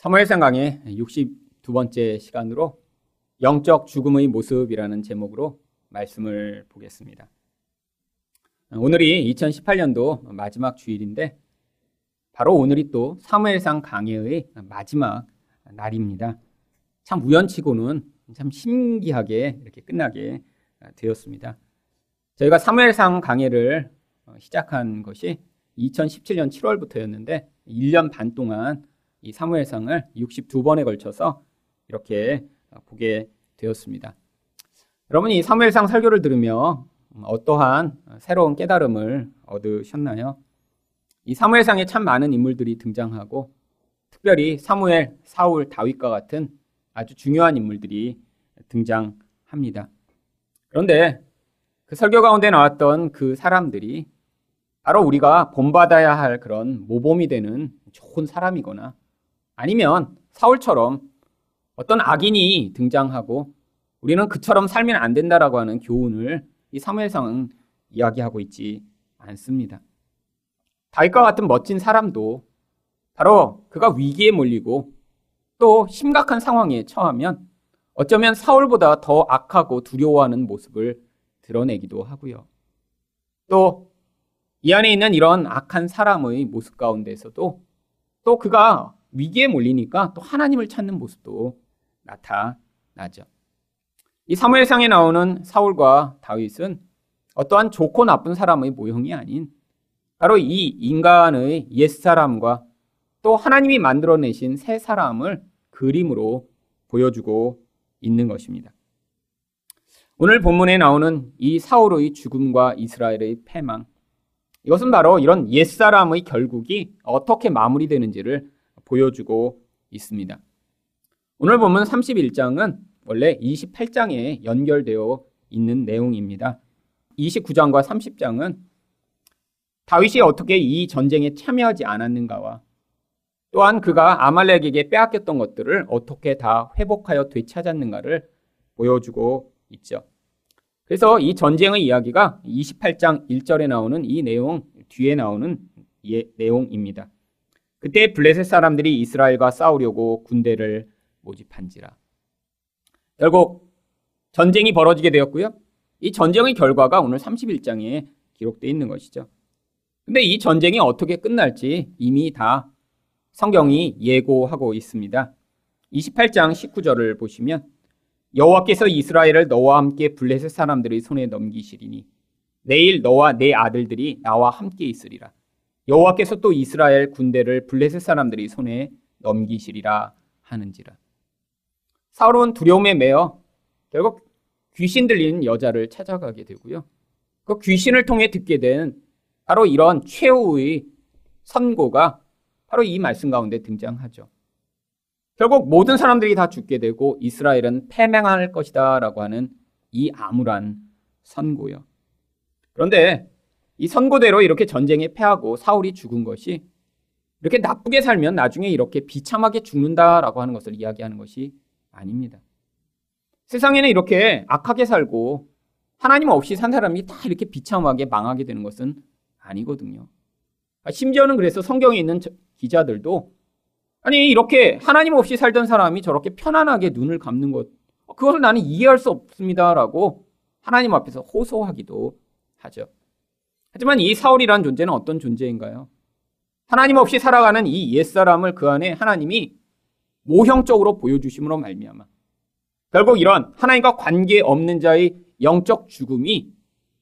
사무엘상 강의 62번째 시간으로 영적 죽음의 모습이라는 제목으로 말씀을 보겠습니다. 오늘이 2018년도 마지막 주일인데 바로 오늘이 또 사무엘상 강해의 마지막 날입니다. 참 우연치고는 참 신기하게 이렇게 끝나게 되었습니다. 저희가 사무엘상 강해를 시작한 것이 2017년 7월부터였는데 1년 반 동안 이 사무엘상을 62번에 걸쳐서 이렇게 보게 되었습니다. 여러분 이 사무엘상 설교를 들으며 어떠한 새로운 깨달음을 얻으셨나요? 이 사무엘상에 참 많은 인물들이 등장하고 특별히 사무엘, 사울, 다윗과 같은 아주 중요한 인물들이 등장합니다. 그런데 그 설교 가운데 나왔던 그 사람들이 바로 우리가 본받아야 할 그런 모범이 되는 좋은 사람이거나 아니면 사울처럼 어떤 악인이 등장하고 우리는 그처럼 살면 안 된다라고 하는 교훈을 이 사무엘상은 이야기하고 있지 않습니다. 다윗과 같은 멋진 사람도 바로 그가 위기에 몰리고 또 심각한 상황에 처하면 어쩌면 사울보다 더 악하고 두려워하는 모습을 드러내기도 하고요. 또 이 안에 있는 이런 악한 사람의 모습 가운데서도 또 그가 위기에 몰리니까 또 하나님을 찾는 모습도 나타나죠. 이 사무엘상에 나오는 사울과 다윗은 어떠한 좋고 나쁜 사람의 모형이 아닌 바로 이 인간의 옛사람과 또 하나님이 만들어내신 새 사람을 그림으로 보여주고 있는 것입니다. 오늘 본문에 나오는 이 사울의 죽음과 이스라엘의 패망. 이것은 바로 이런 옛사람의 결국이 어떻게 마무리되는지를 보여주고 있습니다. 오늘 보면 31장은 원래 28장에 연결되어 있는 내용입니다. 29장과 30장은 다윗이 어떻게 이 전쟁에 참여하지 않았는가와 또한 그가 아말렉에게 빼앗겼던 것들을 어떻게 다 회복하여 되찾았는가를 보여주고 있죠. 그래서 이 전쟁의 이야기가 28장 1절에 나오는 이 내용 뒤에 나오는 예, 내용입니다. 그때 블레셋 사람들이 이스라엘과 싸우려고 군대를 모집한지라. 결국 전쟁이 벌어지게 되었고요. 이 전쟁의 결과가 오늘 31장에 기록되어 있는 것이죠. 근데 이 전쟁이 어떻게 끝날지 이미 다 성경이 예고하고 있습니다. 28장 19절을 보시면 여호와께서 이스라엘을 너와 함께 블레셋 사람들의 손에 넘기시리니 내일 너와 내 아들들이 나와 함께 있으리라. 여호와께서 또 이스라엘 군대를 블레셋 사람들이 손에 넘기시리라 하는지라. 사울은 두려움에 매여 결국 귀신 들린 여자를 찾아가게 되고요. 그 귀신을 통해 듣게 된 바로 이런 최후의 선고가 바로 이 말씀 가운데 등장하죠. 결국 모든 사람들이 다 죽게 되고 이스라엘은 패망할 것이다라고 하는 이 암울한 선고요. 그런데 이 선고대로 이렇게 전쟁에 패하고 사울이 죽은 것이 이렇게 나쁘게 살면 나중에 이렇게 비참하게 죽는다라고 하는 것을 이야기하는 것이 아닙니다. 세상에는 이렇게 악하게 살고 하나님 없이 산 사람이 다 이렇게 비참하게 망하게 되는 것은 아니거든요. 심지어는 그래서 성경에 있는 기자들도 아니 이렇게 하나님 없이 살던 사람이 저렇게 편안하게 눈을 감는 것 그것을 나는 이해할 수 없습니다라고 하나님 앞에서 호소하기도 하죠. 하지만 이 사울이라는 존재는 어떤 존재인가요? 하나님 없이 살아가는 이 옛사람을 그 안에 하나님이 모형적으로 보여주심으로 말미암아 결국 이런 하나님과 관계 없는 자의 영적 죽음이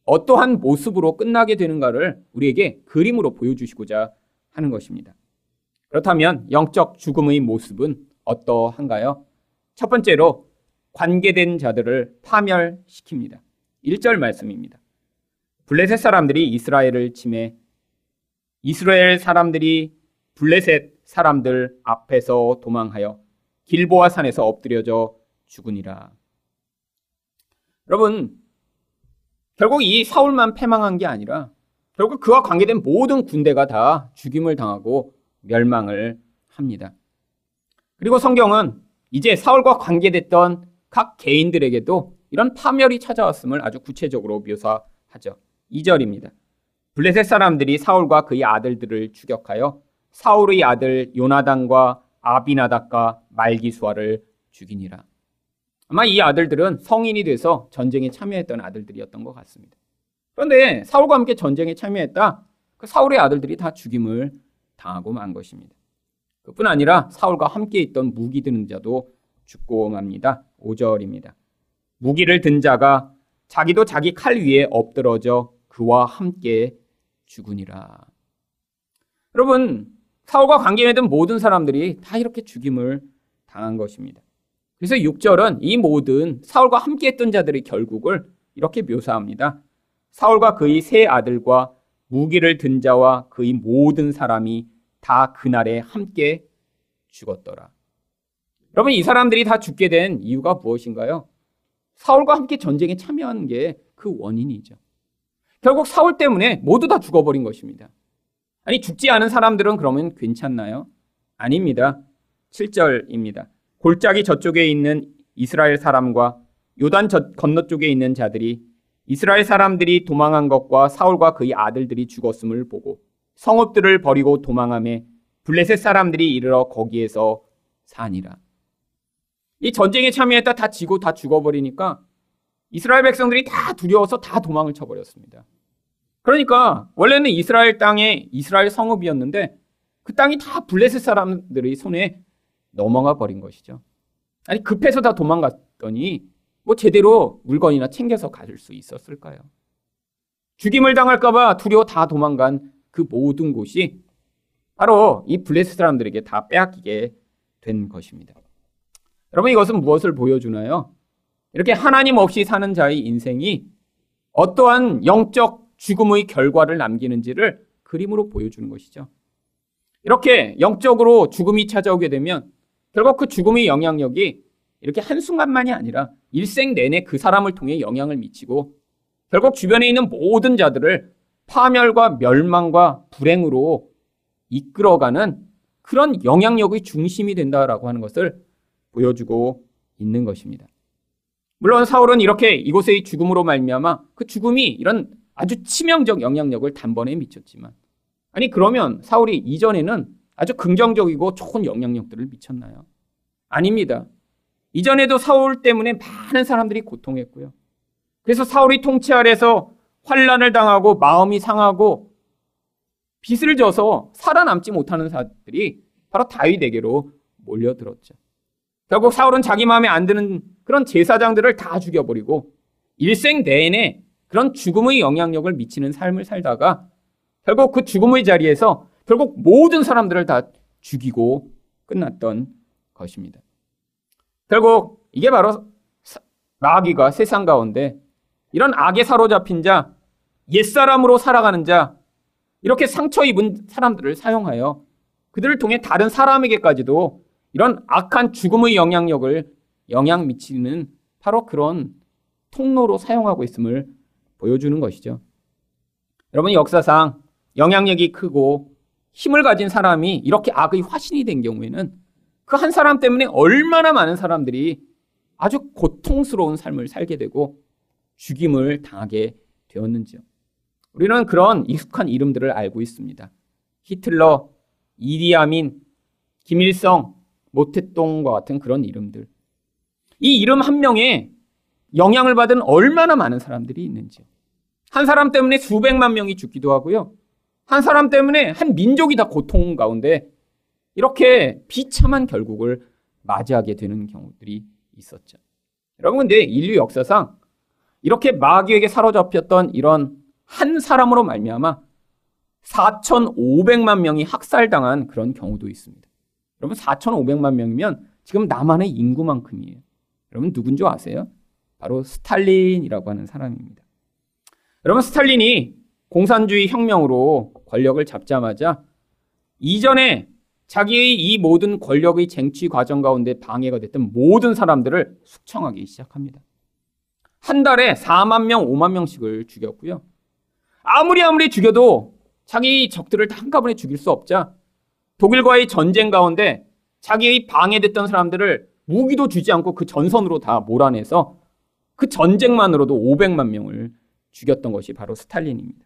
어떠한 모습으로 끝나게 되는가를 우리에게 그림으로 보여주시고자 하는 것입니다. 그렇다면 영적 죽음의 모습은 어떠한가요? 첫 번째로 관계된 자들을 파멸시킵니다. 1절 말씀입니다. 블레셋 사람들이 이스라엘을 침해 이스라엘 사람들이 블레셋 사람들 앞에서 도망하여 길보아 산에서 엎드려져 죽으니라. 여러분, 결국 이 사울만 패망한 게 아니라 결국 그와 관계된 모든 군대가 다 죽임을 당하고 멸망을 합니다. 그리고 성경은 이제 사울과 관계됐던 각 개인들에게도 이런 파멸이 찾아왔음을 아주 구체적으로 묘사하죠. 2절입니다. 블레셋 사람들이 사울과 그의 아들들을 추격하여 사울의 아들 요나단과 아비나닥과 말기수아를 죽이니라. 아마 이 아들들은 성인이 돼서 전쟁에 참여했던 아들들이었던 것 같습니다. 그런데 사울과 함께 전쟁에 참여했다. 그 사울의 아들들이 다 죽임을 당하고 만 것입니다. 그뿐 아니라 사울과 함께 있던 무기 드는 자도 죽고 맙니다. 5절입니다. 무기를 든 자가 자기도 자기 칼 위에 엎드러져 그와 함께 죽으니라. 여러분, 사울과 관계 맺은 모든 사람들이 다 이렇게 죽임을 당한 것입니다. 그래서 6절은 이 모든 사울과 함께 했던 자들의 결국을 이렇게 묘사합니다. 사울과 그의 세 아들과 무기를 든 자와 그의 모든 사람이 다 그날에 함께 죽었더라. 여러분, 이 사람들이 다 죽게 된 이유가 무엇인가요? 사울과 함께 전쟁에 참여한 게 그 원인이죠. 결국 사울 때문에 모두 다 죽어버린 것입니다. 아니, 죽지 않은 사람들은 그러면 괜찮나요? 아닙니다. 7절입니다. 골짜기 저쪽에 있는 이스라엘 사람과 요단 건너쪽에 있는 자들이 이스라엘 사람들이 도망한 것과 사울과 그의 아들들이 죽었음을 보고 성읍들을 버리고 도망함에 블레셋 사람들이 이르러 거기에서 사니라. 이 전쟁에 참여했다 다 지고 다 죽어버리니까 이스라엘 백성들이 다 두려워서 다 도망을 쳐버렸습니다. 그러니까 원래는 이스라엘 땅에 이스라엘 성읍이었는데 그 땅이 다 블레셋 사람들의 손에 넘어가 버린 것이죠. 아니 급해서 다 도망갔더니 뭐 제대로 물건이나 챙겨서 가질 수 있었을까요? 죽임을 당할까봐 두려워 다 도망간 그 모든 곳이 바로 이 블레셋 사람들에게 다 빼앗기게 된 것입니다. 여러분 이것은 무엇을 보여주나요? 이렇게 하나님 없이 사는 자의 인생이 어떠한 영적 죽음의 결과를 남기는지를 그림으로 보여주는 것이죠. 이렇게 영적으로 죽음이 찾아오게 되면 결국 그 죽음의 영향력이 이렇게 한순간만이 아니라 일생 내내 그 사람을 통해 영향을 미치고 결국 주변에 있는 모든 자들을 파멸과 멸망과 불행으로 이끌어가는 그런 영향력의 중심이 된다라고 하는 것을 보여주고 있는 것입니다. 물론 사울은 이렇게 이곳의 죽음으로 말미암아 그 죽음이 이런 아주 치명적 영향력을 단번에 미쳤지만 아니 그러면 사울이 이전에는 아주 긍정적이고 좋은 영향력들을 미쳤나요? 아닙니다. 이전에도 사울 때문에 많은 사람들이 고통했고요. 그래서 사울이 통치 아래서 환란을 당하고 마음이 상하고 빚을 져서 살아남지 못하는 사람들이 바로 다윗에게로 몰려들었죠. 결국 사울은 자기 마음에 안 드는 그런 제사장들을 다 죽여버리고 일생 내내 그런 죽음의 영향력을 미치는 삶을 살다가 결국 그 죽음의 자리에서 결국 모든 사람들을 다 죽이고 끝났던 것입니다. 결국 이게 바로 마귀가 세상 가운데 이런 악에 사로잡힌 자, 옛사람으로 살아가는 자, 이렇게 상처 입은 사람들을 사용하여 그들을 통해 다른 사람에게까지도 이런 악한 죽음의 영향력을 영향 미치는 바로 그런 통로로 사용하고 있음을 보여주는 것이죠. 여러분 역사상 영향력이 크고 힘을 가진 사람이 이렇게 악의 화신이 된 경우에는 그 한 사람 때문에 얼마나 많은 사람들이 아주 고통스러운 삶을 살게 되고 죽임을 당하게 되었는지요. 우리는 그런 익숙한 이름들을 알고 있습니다. 히틀러, 이디아민, 김일성, 모태똥과 같은 그런 이름들. 이 이름 한 명에 영향을 받은 얼마나 많은 사람들이 있는지요. 한 사람 때문에 수백만 명이 죽기도 하고요. 한 사람 때문에 한 민족이 다 고통 가운데 이렇게 비참한 결국을 맞이하게 되는 경우들이 있었죠. 여러분, 근데 인류 역사상 이렇게 마귀에게 사로잡혔던 이런 한 사람으로 말미암아 4,500만 명이 학살당한 그런 경우도 있습니다. 여러분 4,500만 명이면 지금 남한의 인구만큼이에요. 여러분 누군지 아세요? 바로 스탈린이라고 하는 사람입니다. 여러분 스탈린이 공산주의 혁명으로 권력을 잡자마자 이전에 자기의 이 모든 권력의 쟁취 과정 가운데 방해가 됐던 모든 사람들을 숙청하기 시작합니다. 한 달에 4만 명, 5만 명씩을 죽였고요. 아무리 아무리 죽여도 자기 적들을 다 한꺼번에 죽일 수 없자 독일과의 전쟁 가운데 자기의 방해됐던 사람들을 무기도 주지 않고 그 전선으로 다 몰아내서 그 전쟁만으로도 500만 명을 죽였던 것이 바로 스탈린입니다.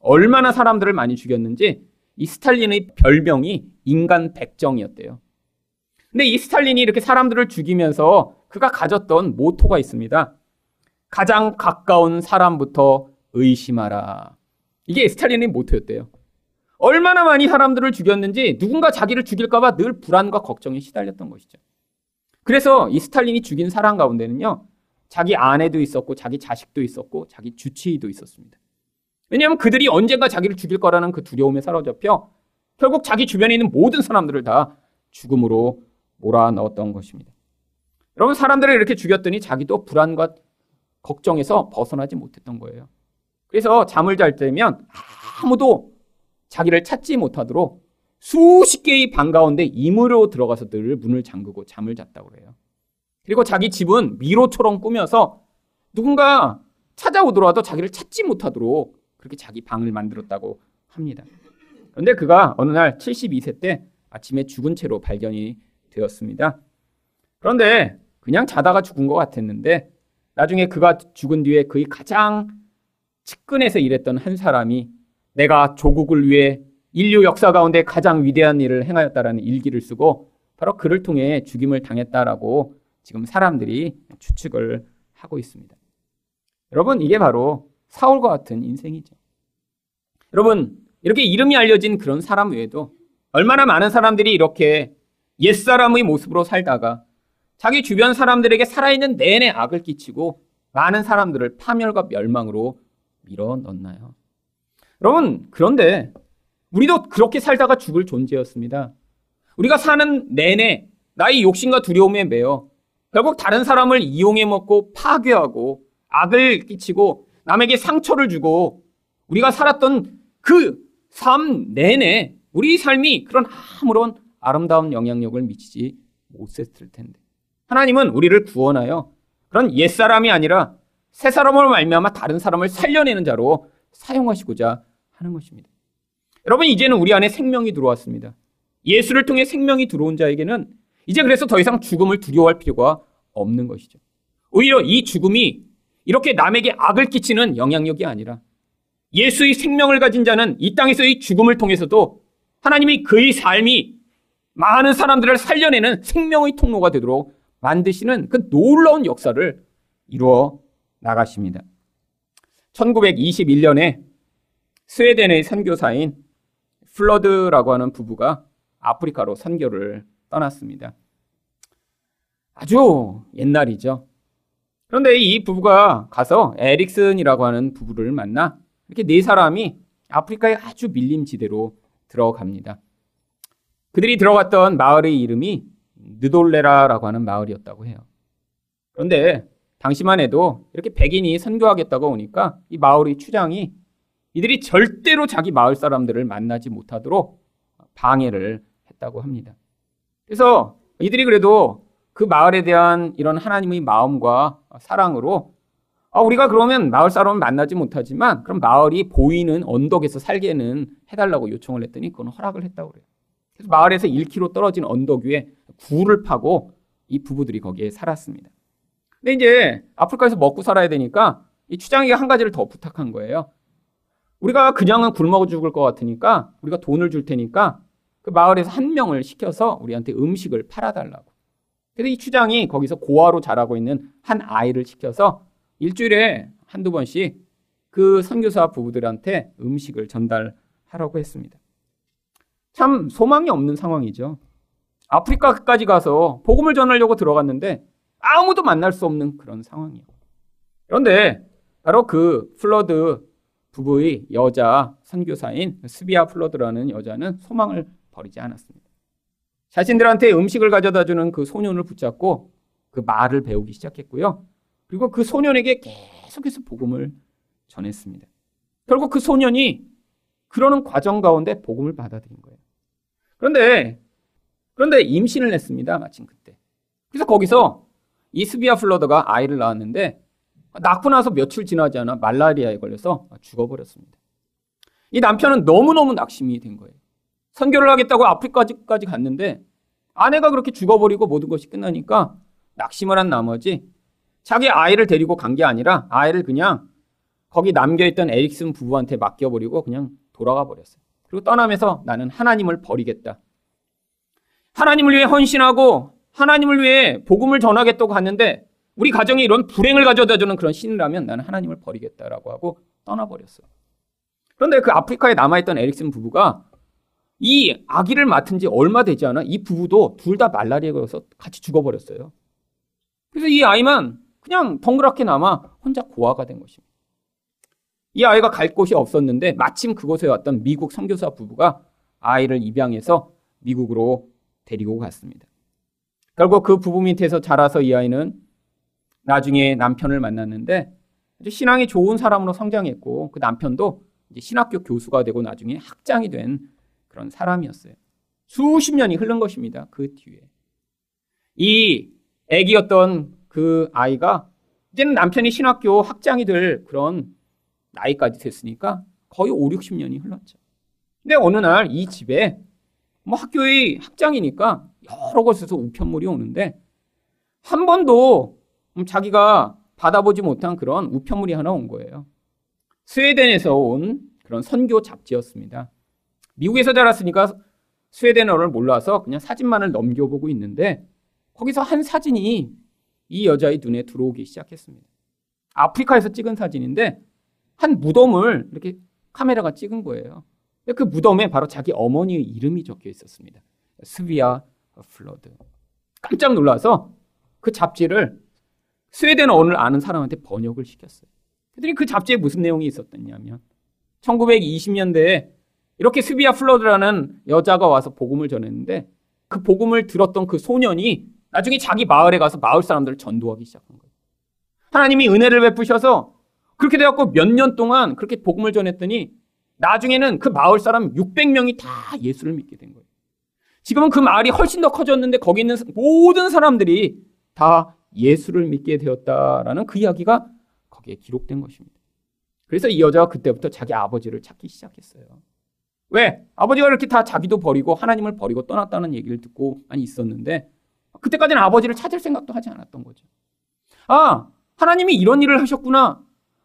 얼마나 사람들을 많이 죽였는지 이 스탈린의 별명이 인간 백정이었대요. 근데 이 스탈린이 이렇게 사람들을 죽이면서 그가 가졌던 모토가 있습니다. 가장 가까운 사람부터 의심하라. 이게 스탈린의 모토였대요. 얼마나 많이 사람들을 죽였는지 누군가 자기를 죽일까봐 늘 불안과 걱정에 시달렸던 것이죠. 그래서 이 스탈린이 죽인 사람 가운데는요, 자기 아내도 있었고, 자기 자식도 있었고, 자기 주치의도 있었습니다. 왜냐하면 그들이 언젠가 자기를 죽일 거라는 그 두려움에 사로잡혀 결국 자기 주변에 있는 모든 사람들을 다 죽음으로 몰아 넣었던 것입니다. 여러분, 사람들을 이렇게 죽였더니 자기도 불안과 걱정에서 벗어나지 못했던 거예요. 그래서 잠을 잘 때면 아무도 자기를 찾지 못하도록 수십 개의 방 가운데 임으로 들어가서 늘 문을 잠그고 잠을 잤다고 그래요. 그리고 자기 집은 미로처럼 꾸며서 누군가 찾아오더라도 자기를 찾지 못하도록 그렇게 자기 방을 만들었다고 합니다. 그런데 그가 어느 날 72세 때 아침에 죽은 채로 발견이 되었습니다. 그런데 그냥 자다가 죽은 것 같았는데 나중에 그가 죽은 뒤에 그의 가장 측근에서 일했던 한 사람이 내가 조국을 위해 인류 역사 가운데 가장 위대한 일을 행하였다라는 일기를 쓰고 바로 그를 통해 죽임을 당했다라고 지금 사람들이 추측을 하고 있습니다. 여러분, 이게 바로 사울과 같은 인생이죠. 여러분, 이렇게 이름이 알려진 그런 사람 외에도 얼마나 많은 사람들이 이렇게 옛사람의 모습으로 살다가 자기 주변 사람들에게 살아있는 내내 악을 끼치고 많은 사람들을 파멸과 멸망으로 밀어 넣나요? 여러분, 그런데 우리도 그렇게 살다가 죽을 존재였습니다. 우리가 사는 내내 나의 욕심과 두려움에 매여 결국 다른 사람을 이용해 먹고 파괴하고 악을 끼치고 남에게 상처를 주고 우리가 살았던 그 삶 내내 우리 삶이 그런 아무런 아름다운 영향력을 미치지 못했을 텐데 하나님은 우리를 구원하여 그런 옛사람이 아니라 새 사람으로 말미암아 다른 사람을 살려내는 자로 사용하시고자 하는 것입니다. 여러분 이제는 우리 안에 생명이 들어왔습니다. 예수를 통해 생명이 들어온 자에게는 이제 그래서 더 이상 죽음을 두려워할 필요가 없는 것이죠. 오히려 이 죽음이 이렇게 남에게 악을 끼치는 영향력이 아니라 예수의 생명을 가진 자는 이 땅에서의 죽음을 통해서도 하나님이 그의 삶이 많은 사람들을 살려내는 생명의 통로가 되도록 만드시는 그 놀라운 역사를 이루어 나가십니다. 1921년에 스웨덴의 선교사인 플러드라고 하는 부부가 아프리카로 선교를 떠났습니다. 아주 옛날이죠. 그런데 이 부부가 가서 에릭슨이라고 하는 부부를 만나 이렇게 네 사람이 아프리카의 아주 밀림 지대로 들어갑니다. 그들이 들어갔던 마을의 이름이 느돌레라라고 하는 마을이었다고 해요. 그런데 당시만 해도 이렇게 백인이 선교하겠다고 오니까 이 마을의 추장이 이들이 절대로 자기 마을 사람들을 만나지 못하도록 방해를 했다고 합니다. 그래서 이들이 그래도 그 마을에 대한 이런 하나님의 마음과 사랑으로 아, 우리가 그러면 마을 사람을 만나지 못하지만 그럼 마을이 보이는 언덕에서 살게는 해달라고 요청을 했더니 그건 허락을 했다고 그래요. 그래서 마을에서 1km 떨어진 언덕 위에 굴을 파고 이 부부들이 거기에 살았습니다. 근데 이제 아프리카에서 먹고 살아야 되니까 이 추장이가 한 가지를 더 부탁한 거예요. 우리가 그냥은 굶어 죽을 것 같으니까 우리가 돈을 줄 테니까 그 마을에서 한 명을 시켜서 우리한테 음식을 팔아달라고. 그래서 이 추장이 거기서 고아로 자라고 있는 한 아이를 시켜서 일주일에 한두 번씩 그 선교사 부부들한테 음식을 전달하라고 했습니다. 참 소망이 없는 상황이죠. 아프리카까지 가서 복음을 전하려고 들어갔는데 아무도 만날 수 없는 그런 상황이에요. 그런데 바로 그 플러드 부부의 여자 선교사인 스비아 플러드라는 여자는 소망을 버리지 않았습니다. 자신들한테 음식을 가져다 주는 그 소년을 붙잡고 그 말을 배우기 시작했고요. 그리고 그 소년에게 계속해서 복음을 전했습니다. 결국 그 소년이 그러는 과정 가운데 복음을 받아들인 거예요. 그런데 그런데 임신을 했습니다. 마침 그때. 그래서 거기서 이 스비아 플러드가 아이를 낳았는데 낳고 나서 며칠 지나지 않아 말라리아에 걸려서 죽어버렸습니다. 이 남편은 너무너무 낙심이 된 거예요. 선교를 하겠다고 아프리카까지 갔는데 아내가 그렇게 죽어버리고 모든 것이 끝나니까 낙심을 한 나머지 자기 아이를 데리고 간 게 아니라 아이를 그냥 거기 남겨있던 에릭슨 부부한테 맡겨버리고 그냥 돌아가 버렸어요. 그리고 떠나면서 나는 하나님을 버리겠다. 하나님을 위해 헌신하고 하나님을 위해 복음을 전하겠다고 갔는데 우리 가정에 이런 불행을 가져다 주는 그런 신이라면 나는 하나님을 버리겠다라고 하고 떠나버렸어. 그런데 그 아프리카에 남아있던 에릭슨 부부가 이 아기를 맡은 지 얼마 되지 않아 이 부부도 둘 다 말라리아에 걸려서 같이 죽어버렸어요. 그래서 이 아이만 그냥 덩그랗게 남아 혼자 고아가 된 것입니다. 이 아이가 갈 곳이 없었는데 마침 그곳에 왔던 미국 선교사 부부가 아이를 입양해서 미국으로 데리고 갔습니다. 결국 그 부부 밑에서 자라서 이 아이는 나중에 남편을 만났는데 신앙이 좋은 사람으로 성장했고 그 남편도 신학교 교수가 되고 나중에 학장이 된 그런 사람이었어요. 수십 년이 흐른 것입니다. 그 뒤에. 이 애기였던 그 아이가 이제는 남편이 신학교 학장이 될 그런 나이까지 됐으니까 거의 5, 60년이 흘렀죠. 근데 어느 날 이 집에 뭐 학교의 학장이니까 여러 곳에서 우편물이 오는데 한 번도 자기가 받아보지 못한 그런 우편물이 하나 온 거예요. 스웨덴에서 온 그런 선교 잡지였습니다. 미국에서 자랐으니까 스웨덴어를 몰라서 그냥 사진만을 넘겨보고 있는데 거기서 한 사진이 이 여자의 눈에 들어오기 시작했습니다. 아프리카에서 찍은 사진인데 한 무덤을 이렇게 카메라가 찍은 거예요. 그 무덤에 바로 자기 어머니의 이름이 적혀 있었습니다. 스비아 플러드. 깜짝 놀라서 그 잡지를 스웨덴어를 아는 사람한테 번역을 시켰어요. 그랬더니 그 잡지에 무슨 내용이 있었냐면 1920년대에 이렇게 스비아 플러드라는 여자가 와서 복음을 전했는데 그 복음을 들었던 그 소년이 나중에 자기 마을에 가서 마을 사람들을 전도하기 시작한 거예요. 하나님이 은혜를 베푸셔서 그렇게 돼갖고 몇 년 동안 그렇게 복음을 전했더니 나중에는 그 마을 사람 600명이 다 예수를 믿게 된 거예요. 지금은 그 마을이 훨씬 더 커졌는데 거기 있는 모든 사람들이 다 예수를 믿게 되었다라는 그 이야기가 거기에 기록된 것입니다. 그래서 이 여자가 그때부터 자기 아버지를 찾기 시작했어요. 왜? 아버지가 이렇게 다 자기도 버리고 하나님을 버리고 떠났다는 얘기를 듣고 많이 있었는데 그때까지는 아버지를 찾을 생각도 하지 않았던 거죠. 아, 하나님이 이런 일을 하셨구나.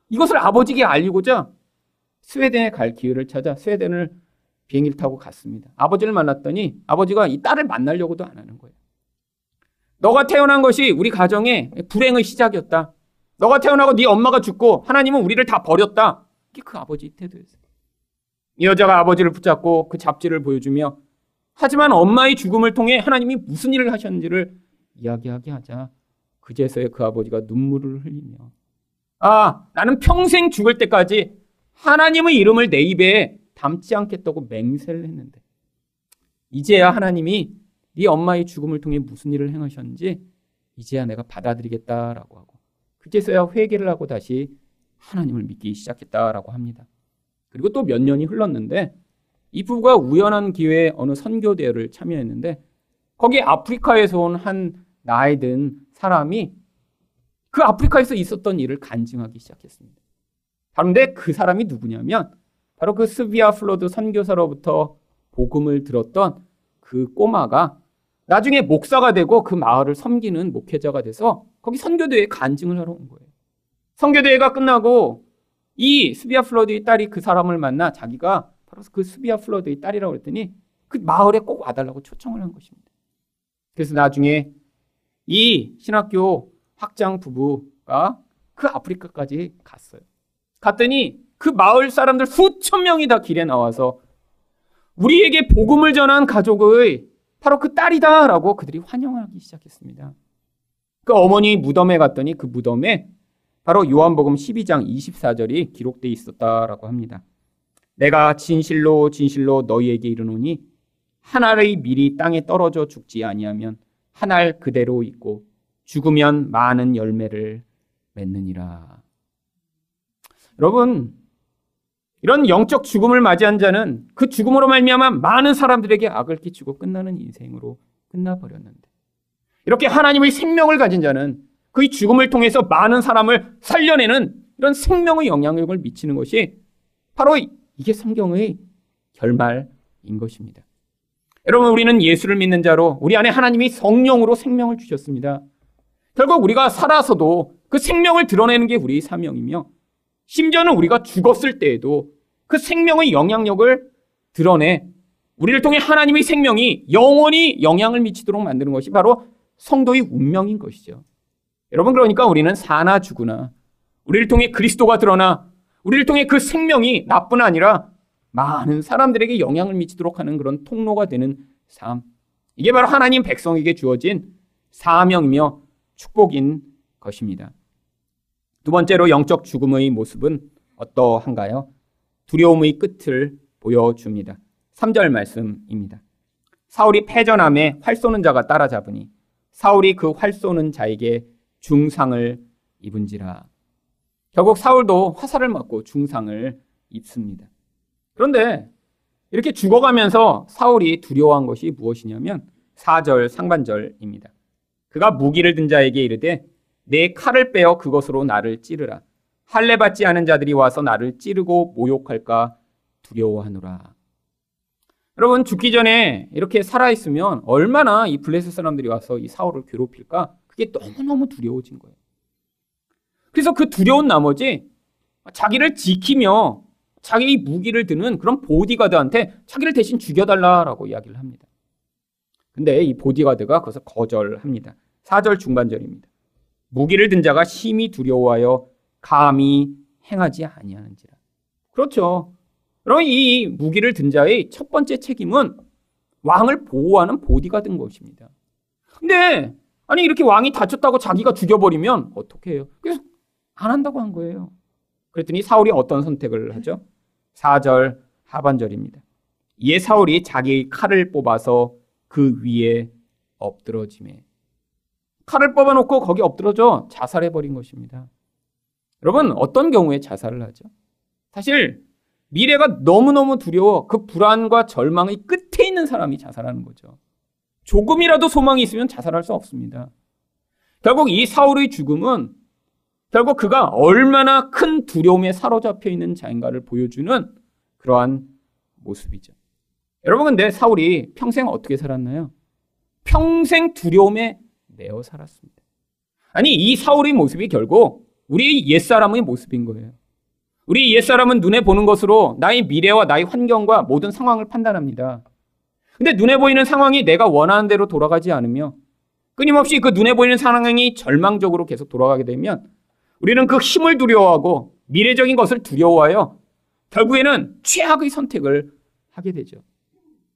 이것을 아버지에게 알리고자 스웨덴에 갈 기회를 찾아 스웨덴을 비행기를 타고 갔습니다. 아버지를 만났더니 아버지가 이 딸을 만나려고도 안 하는 거예요. 너가 태어난 것이 우리 가정의 불행의 시작이었다. 너가 태어나고 네 엄마가 죽고 하나님은 우리를 다 버렸다. 이게 그 아버지 태도였어요. 이 여자가 아버지를 붙잡고 그 잡지를 보여주며 하지만 엄마의 죽음을 통해 하나님이 무슨 일을 하셨는지를 이야기하게 하자 그제서야 그 아버지가 눈물을 흘리며 아 나는 평생 죽을 때까지 하나님의 이름을 내 입에 담지 않겠다고 맹세를 했는데 이제야 하나님이 네 엄마의 죽음을 통해 무슨 일을 행하셨는지 이제야 내가 받아들이겠다라고 하고 그제서야 회개를 하고 다시 하나님을 믿기 시작했다라고 합니다. 그리고 또 몇 년이 흘렀는데 이 부부가 우연한 기회에 어느 선교 대회를 참여했는데 거기 아프리카에서 온 한 나이 든 사람이 그 아프리카에서 있었던 일을 간증하기 시작했습니다. 그런데 그 사람이 누구냐면 바로 그 스비아 플로드 선교사로부터 복음을 들었던 그 꼬마가 나중에 목사가 되고 그 마을을 섬기는 목회자가 돼서 거기 선교대회에 간증을 하러 온 거예요. 선교대회가 끝나고 이 스비아 플로드의 딸이 그 사람을 만나 자기가 바로 그 스비아 플로드의 딸이라고 그랬더니 그 마을에 꼭 와달라고 초청을 한 것입니다. 그래서 나중에 이 신학교 학장 부부가 그 아프리카까지 갔어요. 갔더니 그 마을 사람들 수천 명이 다 길에 나와서 우리에게 복음을 전한 가족의 바로 그 딸이다 라고 그들이 환영하기 시작했습니다. 그 어머니 무덤에 갔더니 그 무덤에 바로 요한복음 12장 24절이 기록되어 있었다라고 합니다. 내가 진실로 진실로 너희에게 이르노니 한 알의 밀이 땅에 떨어져 죽지 아니하면 한 알 그대로 있고 죽으면 많은 열매를 맺느니라. 여러분 이런 영적 죽음을 맞이한 자는 그 죽음으로 말미암아 많은 사람들에게 악을 끼치고 끝나는 인생으로 끝나버렸는데 이렇게 하나님의 생명을 가진 자는 그의 죽음을 통해서 많은 사람을 살려내는 이런 생명의 영향력을 미치는 것이 바로 이게 성경의 결말인 것입니다. 여러분, 우리는 예수를 믿는 자로 우리 안에 하나님이 성령으로 생명을 주셨습니다. 결국 우리가 살아서도 그 생명을 드러내는 게 우리의 사명이며 심지어는 우리가 죽었을 때에도 그 생명의 영향력을 드러내 우리를 통해 하나님의 생명이 영원히 영향을 미치도록 만드는 것이 바로 성도의 운명인 것이죠. 여러분 그러니까 우리는 사나 죽으나 우리를 통해 그리스도가 드러나 우리를 통해 그 생명이 나뿐 아니라 많은 사람들에게 영향을 미치도록 하는 그런 통로가 되는 삶. 이게 바로 하나님 백성에게 주어진 사명이며 축복인 것입니다. 두 번째로 영적 죽음의 모습은 어떠한가요? 두려움의 끝을 보여줍니다. 3절 말씀입니다. 사울이 패전함에 활 쏘는 자가 따라잡으니 사울이 그 활 쏘는 자에게 중상을 입은지라. 결국 사울도 화살을 맞고 중상을 입습니다. 그런데 이렇게 죽어가면서 사울이 두려워한 것이 무엇이냐면 4절 상반절입니다. 그가 무기를 든 자에게 이르되 내 칼을 빼어 그것으로 나를 찌르라. 할례 받지 않은 자들이 와서 나를 찌르고 모욕할까 두려워하노라. 여러분 죽기 전에 이렇게 살아 있으면 얼마나 이 블레셋 사람들이 와서 이 사울을 괴롭힐까? 그게 너무너무 두려워진 거예요. 그래서 그 두려운 나머지 자기를 지키며 자기 무기를 드는 그런 보디가드한테 자기를 대신 죽여달라라고 이야기를 합니다. 근데 이 보디가드가 그것을 거절합니다. 4절 중반절입니다. 무기를 든 자가 심히 두려워하여 감히 행하지 아니하는지라. 그렇죠. 여러분 이 무기를 든 자의 첫 번째 책임은 왕을 보호하는 보디가드인 것입니다. 근데 아니 이렇게 왕이 다쳤다고 자기가 죽여버리면 어떻게 해요? 그래서 안 한다고 한 거예요. 그랬더니 사울이 어떤 선택을 하죠? 4절 하반절입니다. 이에 사울이 자기 칼을 뽑아서 그 위에 엎드러짐에 칼을 뽑아놓고 거기 엎드러져 자살해버린 것입니다. 여러분 어떤 경우에 자살을 하죠? 사실 미래가 너무너무 두려워 그 불안과 절망의 끝에 있는 사람이 자살하는 거죠. 조금이라도 소망이 있으면 자살할 수 없습니다. 결국 이 사울의 죽음은 결국 그가 얼마나 큰 두려움에 사로잡혀 있는 자인가를 보여주는 그러한 모습이죠. 여러분 근데 사울이 평생 어떻게 살았나요? 평생 두려움에 매어 살았습니다. 아니 이 사울의 모습이 결국 우리 옛사람의 모습인 거예요. 우리 옛사람은 눈에 보는 것으로 나의 미래와 나의 환경과 모든 상황을 판단합니다. 근데 눈에 보이는 상황이 내가 원하는 대로 돌아가지 않으며 끊임없이 그 눈에 보이는 상황이 절망적으로 계속 돌아가게 되면 우리는 그 힘을 두려워하고 미래적인 것을 두려워하여 결국에는 최악의 선택을 하게 되죠.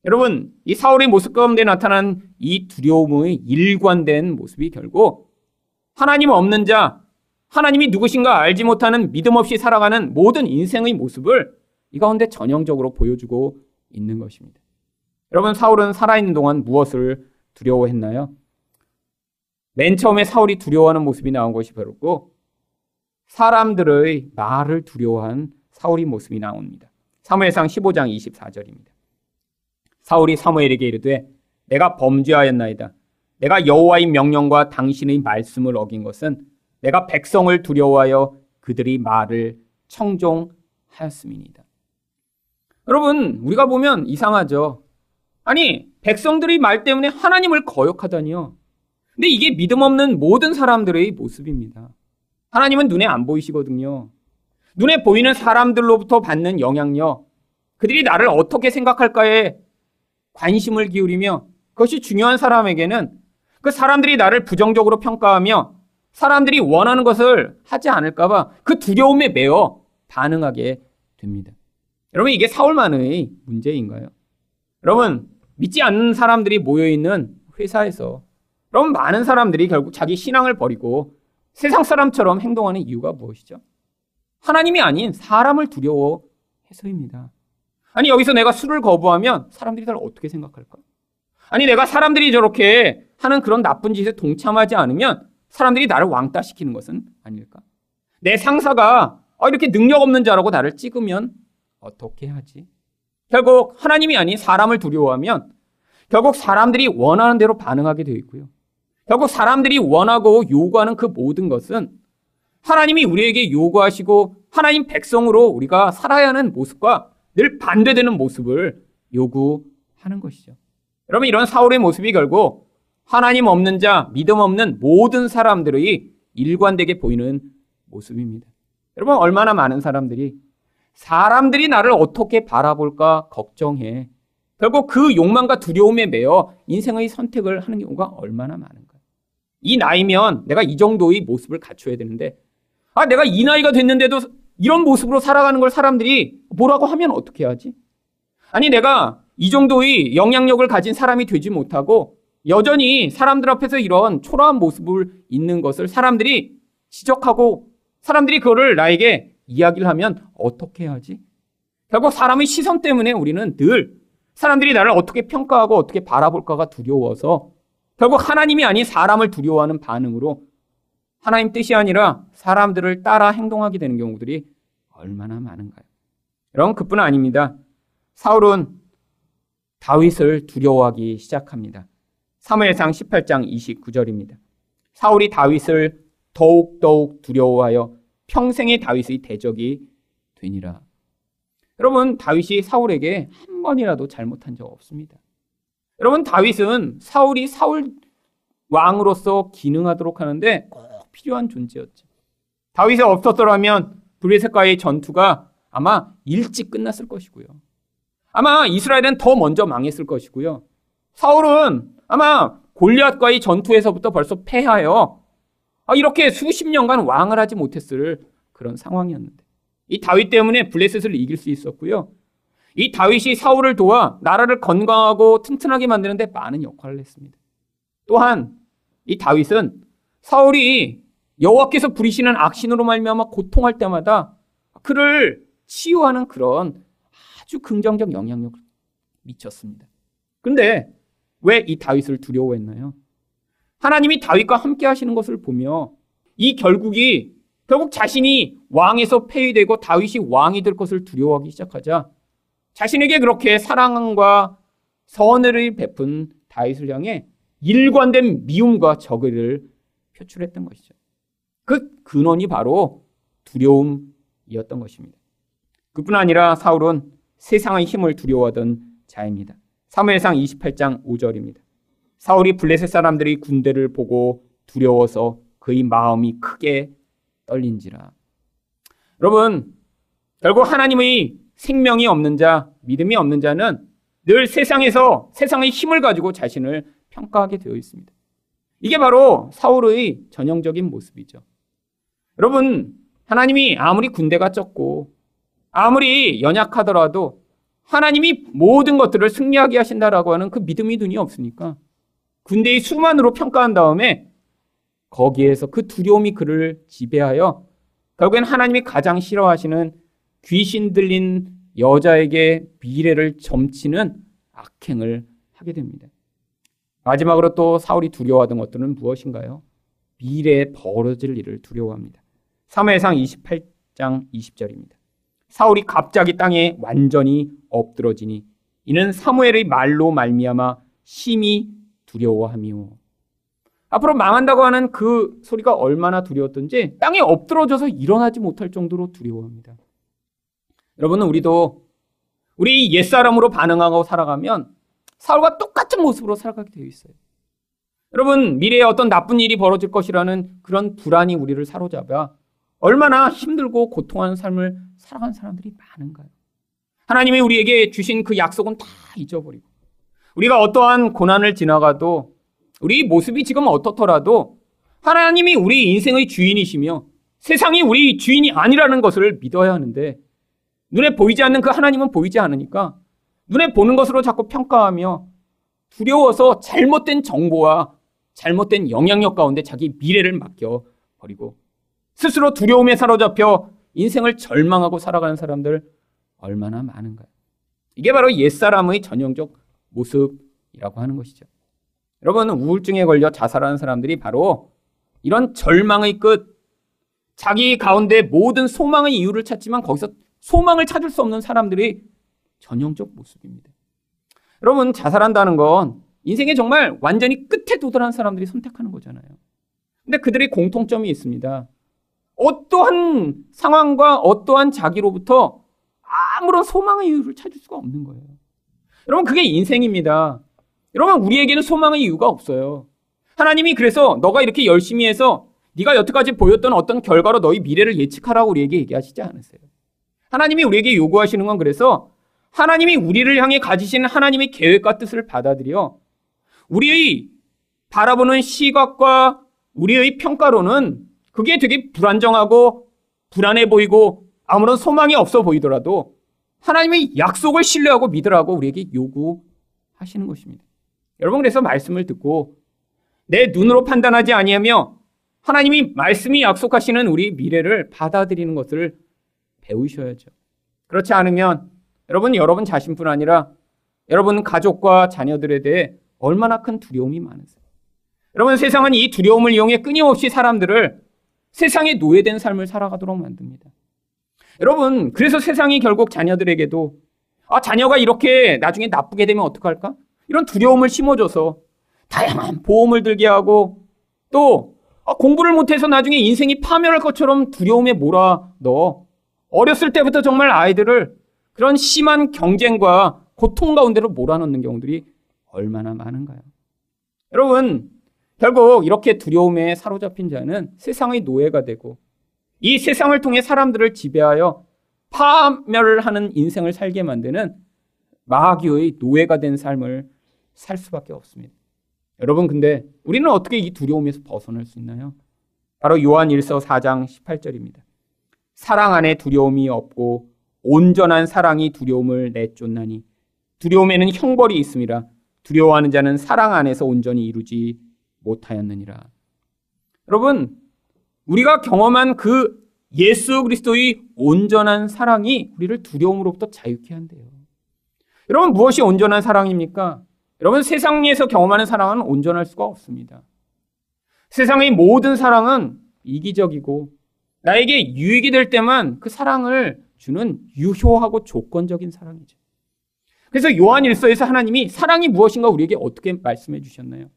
여러분, 이 사울의 모습 가운데 나타난 이 두려움의 일관된 모습이 결국 하나님 없는 자, 하나님이 누구신가 알지 못하는 믿음 없이 살아가는 모든 인생의 모습을 이 가운데 전형적으로 보여주고 있는 것입니다. 여러분, 사울은 살아있는 동안 무엇을 두려워했나요? 맨 처음에 사울이 두려워하는 모습이 나온 것이 바로 사람들의 말을 두려워한 사울의 모습이 나옵니다. 사무엘상 15장 24절입니다. 사울이 사무엘에게 이르되 내가 범죄하였나이다. 내가 여호와의 명령과 당신의 말씀을 어긴 것은 내가 백성을 두려워하여 그들이 말을 청종하였음이니다. 여러분, 우리가 보면 이상하죠. 아니, 백성들의 말 때문에 하나님을 거역하다니요. 근데 이게 믿음 없는 모든 사람들의 모습입니다. 하나님은 눈에 안 보이시거든요. 눈에 보이는 사람들로부터 받는 영향력, 그들이 나를 어떻게 생각할까에 관심을 기울이며 그것이 중요한 사람에게는 그 사람들이 나를 부정적으로 평가하며 사람들이 원하는 것을 하지 않을까봐 그 두려움에 매어 반응하게 됩니다. 여러분, 이게 사울만의 문제인가요? 여러분, 믿지 않는 사람들이 모여있는 회사에서 여러분, 많은 사람들이 결국 자기 신앙을 버리고 세상 사람처럼 행동하는 이유가 무엇이죠? 하나님이 아닌 사람을 두려워해서입니다. 아니, 여기서 내가 술을 거부하면 사람들이 나를 어떻게 생각할까? 아니, 내가 사람들이 저렇게 하는 그런 나쁜 짓에 동참하지 않으면 사람들이 나를 왕따 시키는 것은 아닐까? 내 상사가 어, 이렇게 능력 없는 자라고 나를 찍으면 어떻게 하지? 결국 하나님이 아닌 사람을 두려워하면 결국 사람들이 원하는 대로 반응하게 되어 있고요. 결국 사람들이 원하고 요구하는 그 모든 것은 하나님이 우리에게 요구하시고 하나님 백성으로 우리가 살아야 하는 모습과 늘 반대되는 모습을 요구하는 것이죠. 여러분 이런 사울의 모습이 결국 하나님 없는 자, 믿음 없는 모든 사람들의 일관되게 보이는 모습입니다. 여러분 얼마나 많은 사람들이 사람들이 나를 어떻게 바라볼까 걱정해 결국 그 욕망과 두려움에 매여 인생의 선택을 하는 경우가 얼마나 많은가. 이 나이면 내가 이 정도의 모습을 갖춰야 되는데, 아, 내가 이 나이가 됐는데도 이런 모습으로 살아가는 걸 사람들이 뭐라고 하면 어떻게 하지? 아니, 내가 이 정도의 영향력을 가진 사람이 되지 못하고 여전히 사람들 앞에서 이런 초라한 모습을 있는 것을 사람들이 지적하고 사람들이 그거를 나에게 이야기를 하면 어떻게 해야지? 결국 사람의 시선 때문에 우리는 늘 사람들이 나를 어떻게 평가하고 어떻게 바라볼까가 두려워서 결국 하나님이 아닌 사람을 두려워하는 반응으로 하나님 뜻이 아니라 사람들을 따라 행동하게 되는 경우들이 얼마나 많은가요? 여러분, 그뿐 아닙니다. 사울은 다윗을 두려워하기 시작합니다. 사무엘상 18장 29절입니다. 사울이 다윗을 더욱더욱 두려워하여 평생의 다윗의 대적이 되니라. 여러분, 다윗이 사울에게 한 번이라도 잘못한 적 없습니다. 여러분, 다윗은 사울이 사울 왕으로서 기능하도록 하는데 꼭 필요한 존재였죠. 다윗이 없었더라면 블레셋과의 전투가 아마 일찍 끝났을 것이고요. 아마 이스라엘은 더 먼저 망했을 것이고요. 사울은 아마 골리앗과의 전투에서부터 벌써 패하여 아, 이렇게 수십 년간 왕을 하지 못했을 그런 상황이었는데 이 다윗 때문에 블레셋을 이길 수 있었고요. 이 다윗이 사울을 도와 나라를 건강하고 튼튼하게 만드는데 많은 역할을 했습니다. 또한 이 다윗은 사울이 여호와께서 부리시는 악신으로 말미암아 고통할 때마다 그를 치유하는 그런 아주 긍정적 영향력을 미쳤습니다. 그런데 왜 이 다윗을 두려워했나요? 하나님이 다윗과 함께 하시는 것을 보며 이 결국이 결국 자신이 왕에서 폐위되고 다윗이 왕이 될 것을 두려워하기 시작하자 자신에게 그렇게 사랑과 선을 베푼 다윗을 향해 일관된 미움과 적의를 표출했던 것이죠. 그 근원이 바로 두려움이었던 것입니다. 그뿐 아니라 사울은 세상의 힘을 두려워하던 자입니다. 사무엘상 28장 5절입니다. 사울이 블레셋 사람들이 군대를 보고 두려워서 그의 마음이 크게 떨린지라. 여러분, 결국 하나님의 생명이 없는 자, 믿음이 없는 자는 늘 세상에서 세상의 힘을 가지고 자신을 평가하게 되어 있습니다. 이게 바로 사울의 전형적인 모습이죠. 여러분, 하나님이 아무리 군대가 적고 아무리 연약하더라도 하나님이 모든 것들을 승리하게 하신다라고 하는 그 믿음이 눈이 없으니까 군대의 수만으로 평가한 다음에 거기에서 그 두려움이 그를 지배하여 결국엔 하나님이 가장 싫어하시는 귀신 들린 여자에게 미래를 점치는 악행을 하게 됩니다. 마지막으로 또 사울이 두려워하던 것들은 무엇인가요? 미래에 벌어질 일을 두려워합니다. 3회상 28장 20절입니다. 사울이 갑자기 땅에 완전히 엎드러지니 이는 사무엘의 말로 말미암아 심히 두려워하며 앞으로 망한다고 하는 그 소리가 얼마나 두려웠던지 땅에 엎드러져서 일어나지 못할 정도로 두려워합니다. 여러분은 우리도 우리 옛사람으로 반응하고 살아가면 사울과 똑같은 모습으로 살아가게 되어 있어요. 여러분, 미래에 어떤 나쁜 일이 벌어질 것이라는 그런 불안이 우리를 사로잡아 얼마나 힘들고 고통하는 삶을 살아가는 사람들이 많은가요? 하나님이 우리에게 주신 그 약속은 다 잊어버리고 우리가 어떠한 고난을 지나가도 우리 모습이 지금 어떻더라도 하나님이 우리 인생의 주인이시며 세상이 우리 주인이 아니라는 것을 믿어야 하는데 눈에 보이지 않는 그 하나님은 보이지 않으니까 눈에 보는 것으로 자꾸 평가하며 두려워서 잘못된 정보와 잘못된 영향력 가운데 자기 미래를 맡겨 버리고 스스로 두려움에 사로잡혀 인생을 절망하고 살아가는 사람들 얼마나 많은가요? 이게 바로 옛사람의 전형적 모습이라고 하는 것이죠. 여러분, 우울증에 걸려 자살하는 사람들이 바로 이런 절망의 끝, 자기 가운데 모든 소망의 이유를 찾지만 거기서 소망을 찾을 수 없는 사람들이 전형적 모습입니다. 여러분, 자살한다는 건 인생에 정말 완전히 끝에 도달한 사람들이 선택하는 거잖아요. 근데 그들의 공통점이 있습니다. 어떠한 상황과 어떠한 자기로부터 아무런 소망의 이유를 찾을 수가 없는 거예요. 여러분, 그게 인생입니다. 여러분, 우리에게는 소망의 이유가 없어요. 하나님이 그래서 너가 이렇게 열심히 해서 네가 여태까지 보였던 어떤 결과로 너희 미래를 예측하라고 우리에게 얘기하시지 않으세요. 하나님이 우리에게 요구하시는 건 그래서 하나님이 우리를 향해 가지신 하나님의 계획과 뜻을 받아들여 우리의 바라보는 시각과 우리의 평가로는 그게 되게 불안정하고 불안해 보이고 아무런 소망이 없어 보이더라도 하나님의 약속을 신뢰하고 믿으라고 우리에게 요구하시는 것입니다. 여러분 그래서 말씀을 듣고 내 눈으로 판단하지 아니하며 하나님이 말씀이 약속하시는 우리 미래를 받아들이는 것을 배우셔야죠. 그렇지 않으면 여러분 여러분 자신뿐 아니라 여러분 가족과 자녀들에 대해 얼마나 큰 두려움이 많으세요. 여러분 세상은 이 두려움을 이용해 끊임없이 사람들을 세상에 노예된 삶을 살아가도록 만듭니다. 여러분 그래서 세상이 결국 자녀들에게도 아 자녀가 이렇게 나중에 나쁘게 되면 어떡할까? 이런 두려움을 심어줘서 다양한 보험을 들게 하고 또 아, 공부를 못해서 나중에 인생이 파멸할 것처럼 두려움에 몰아 넣어 어렸을 때부터 정말 아이들을 그런 심한 경쟁과 고통 가운데로 몰아넣는 경우들이 얼마나 많은가요? 여러분, 결국 이렇게 두려움에 사로잡힌 자는 세상의 노예가 되고 이 세상을 통해 사람들을 지배하여 파멸을 하는 인생을 살게 만드는 마귀의 노예가 된 삶을 살 수밖에 없습니다. 여러분, 근데 우리는 어떻게 이 두려움에서 벗어날 수 있나요? 바로 요한 1서 4장 18절입니다. 사랑 안에 두려움이 없고 온전한 사랑이 두려움을 내쫓나니 두려움에는 형벌이 있음이라 두려워하는 자는 사랑 안에서 온전히 이루지 못하였느니라. 여러분, 우리가 경험한 그 예수 그리스도의 온전한 사랑이 우리를 두려움으로부터 자유케 한대요. 여러분, 무엇이 온전한 사랑입니까? 여러분, 세상에서 경험하는 사랑은 온전할 수가 없습니다. 세상의 모든 사랑은 이기적이고 나에게 유익이 될 때만 그 사랑을 주는 유효하고 조건적인 사랑이죠. 그래서 요한 일서에서 하나님이 사랑이 무엇인가 우리에게 어떻게 말씀해 주셨나요?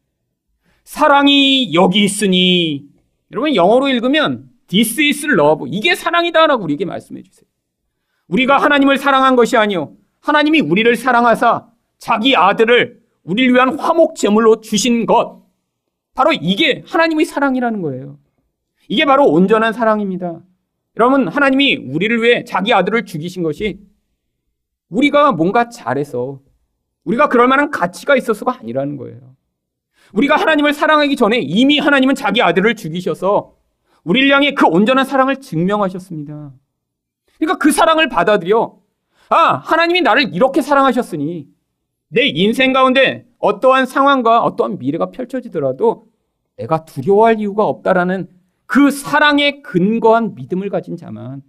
사랑이 여기 있으니 여러분 영어로 읽으면 This is love 이게 사랑이다라고 우리에게 말씀해 주세요. 우리가 하나님을 사랑한 것이 아니요 하나님이 우리를 사랑하사 자기 아들을 우리를 위한 화목 제물로 주신 것 바로 이게 하나님의 사랑이라는 거예요. 이게 바로 온전한 사랑입니다. 여러분, 하나님이 우리를 위해 자기 아들을 죽이신 것이 우리가 뭔가 잘해서 우리가 그럴 만한 가치가 있어서가 아니라는 거예요. 우리가 하나님을 사랑하기 전에 이미 하나님은 자기 아들을 죽이셔서 우리를 향해 그 온전한 사랑을 증명하셨습니다. 그러니까 그 사랑을 받아들여 아, 하나님이 나를 이렇게 사랑하셨으니 내 인생 가운데 어떠한 상황과 어떠한 미래가 펼쳐지더라도 내가 두려워할 이유가 없다라는 그 사랑에 근거한 믿음을 가진 자만